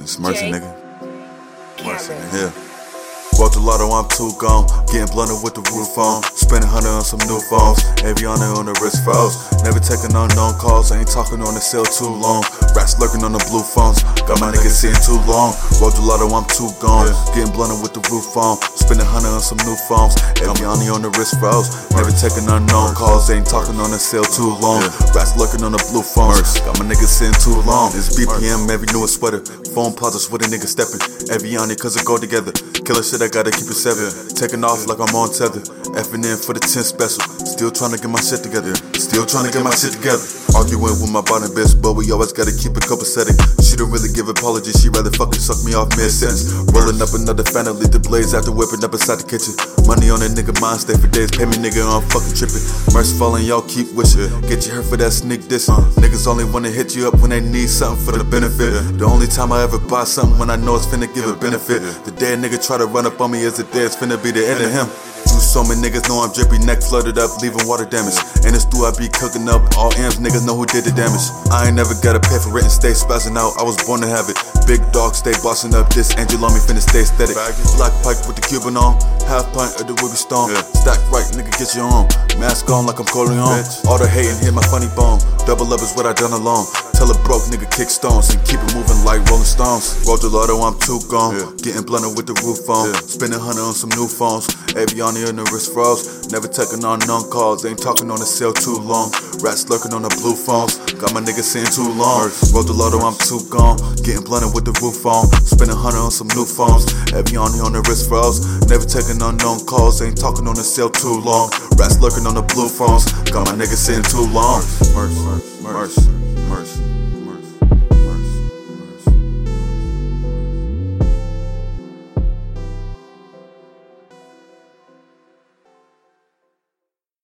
It's Mercy, Jay. nigga. Mercy, nigga. Yeah. Bought the lotto, I'm too gone. Getting blunted with the roof on. Spending hundred on some new phones. Aviana on the wrist froze. Never taking unknown calls. Ain't talking on the cell too long. Rats lurking on the blue phones. Got my niggas sitting too long. Bought the lotto, I'm too gone. Getting blunted with the roof on. Spending hundred on some new phones. Aviana on the wrist froze. Never taking unknown calls. Ain't talking on the cell too long. Rats lurking on the blue phones. Got my niggas sitting too long. It's BPM, every newest sweater. Phone pauses with a nigga stepping. Aviani, cause it go together. Killer shit, I gotta keep it seven. Taking off like I'm on tether. Effing in for the 10 special. Still trying to get my shit together. Still trying to get my shit together. Arguing with my bottom bitch, but we always gotta keep a couple setting. She don't really give apologies, she rather fucking suck me off mid sentence. Rolling up another fan leave the blaze after whipping up inside the kitchen. Money on that nigga mind, stay for days. Pay me nigga, I'm fucking tripping. Mercy falling, y'all keep wishing. Get you hurt for that sneak diss. Uh. Niggas only wanna hit you up when they need something for the benefit. The only time I ever buy something when I know it's finna give a benefit. The dead nigga try to run up on me as the day it's finna be the end of him. So many niggas know I'm drippy, neck flooded up, leaving water damage. In the stew, I be cooking up all M's, niggas know who did the damage. I ain't never gotta pay for rent and stay spazzing out, I was born to have it. Big dog, stay bossing up, this angel on me finna stay aesthetic. Black pipe with the Cuban on, half pint of the Ruby Stone. Stack right, nigga, get your own. Mask on like I'm Corleone. All the hating hit my funny bone. Double up is what I done alone. Tell a broke nigga kick stones and keep it moving like Rolling Stones. Roll the lotto, I'm too gone. Getting blunted with the roof on. Spending hundred on some new phones. Aviani in the wrist froze. Never taking on none calls. Ain't talking on the cell too long. Rats lurking on the blue phones. Got my niggas saying too long. Roll the lotto, I'm too gone. Getting blunted with the roof on. Spending hundred on some new phones. Aviani on the wrist froze. Never taking unknown calls. Ain't talking on the cell too long. Rats lurking on the blue phones. Got my niggas saying too long. Mercy.